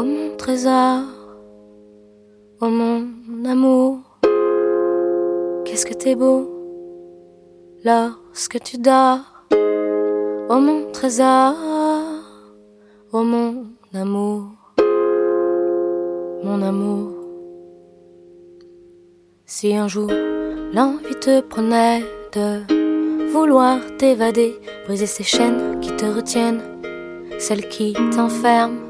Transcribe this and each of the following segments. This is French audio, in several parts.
Oh mon trésor, oh mon amour, qu'est-ce que t'es beau lorsque tu dors? Oh mon trésor, oh mon amour, mon amour. Si un jour l'envie te prenait de vouloir t'évader, briser ces chaînes qui te retiennent, celles qui t'enferment.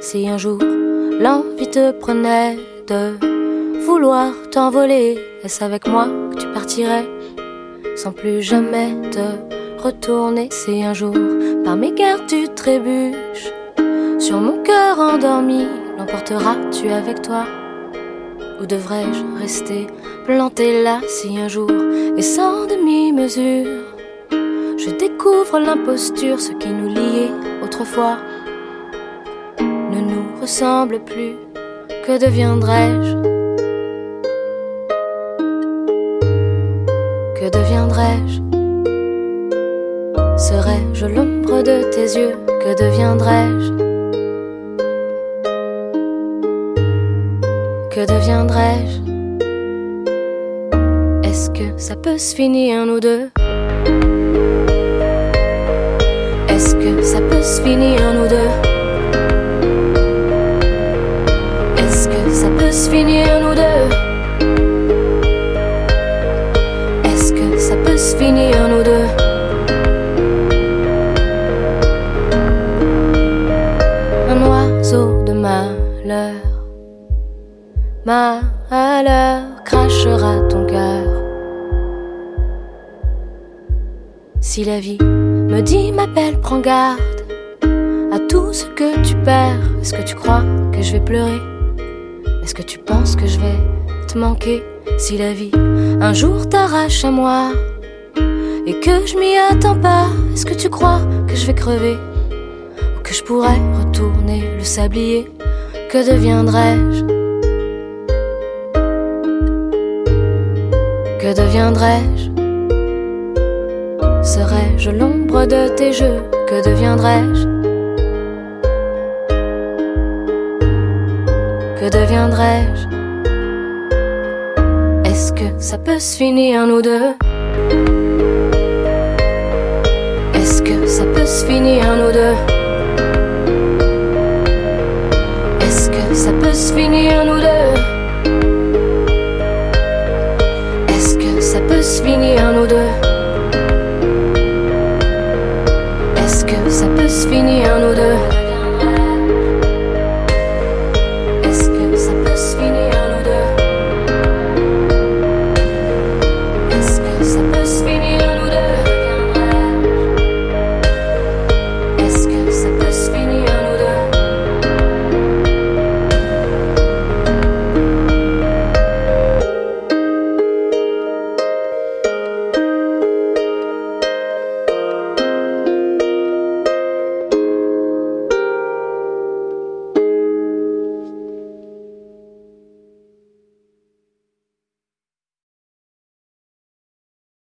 Si un jour l'envie te prenait de vouloir t'envoler, est-ce avec moi que tu partirais sans plus jamais te retourner? Si un jour par mes gardes tu trébuches sur mon cœur endormi, l'emporteras-tu avec toi? Ou devrais-je rester planté là? Si un jour, et sans demi-mesure, je découvre l'imposture, ce qui nous liait autrefois ressemble plus, que deviendrais-je? Que deviendrais-je? Serais-je l'ombre de tes yeux? Que deviendrais-je? Que deviendrais-je? Est-ce que ça peut se finir nous deux? Est-ce que ça peut se finir Malheur crachera ton cœur. Si la vie me dit m'appelle, prends garde à tout ce que tu perds. Est-ce que tu crois que je vais pleurer? Est-ce que tu penses que je vais te manquer? Si la vie un jour t'arrache à moi et que je m'y attends pas Est-ce que tu crois que je vais crever? Ou que je pourrais retourner le sablier? Que deviendrais-je? Que deviendrais-je Serais-je l'ombre de tes jeux? Que deviendrais-je Que deviendrais-je Est-ce que ça peut se finir nous deux? Est-ce que ça peut se finir nous deux? Est-ce que ça peut se finir nous deux? Est-ce que ça peut se finir, nous deux?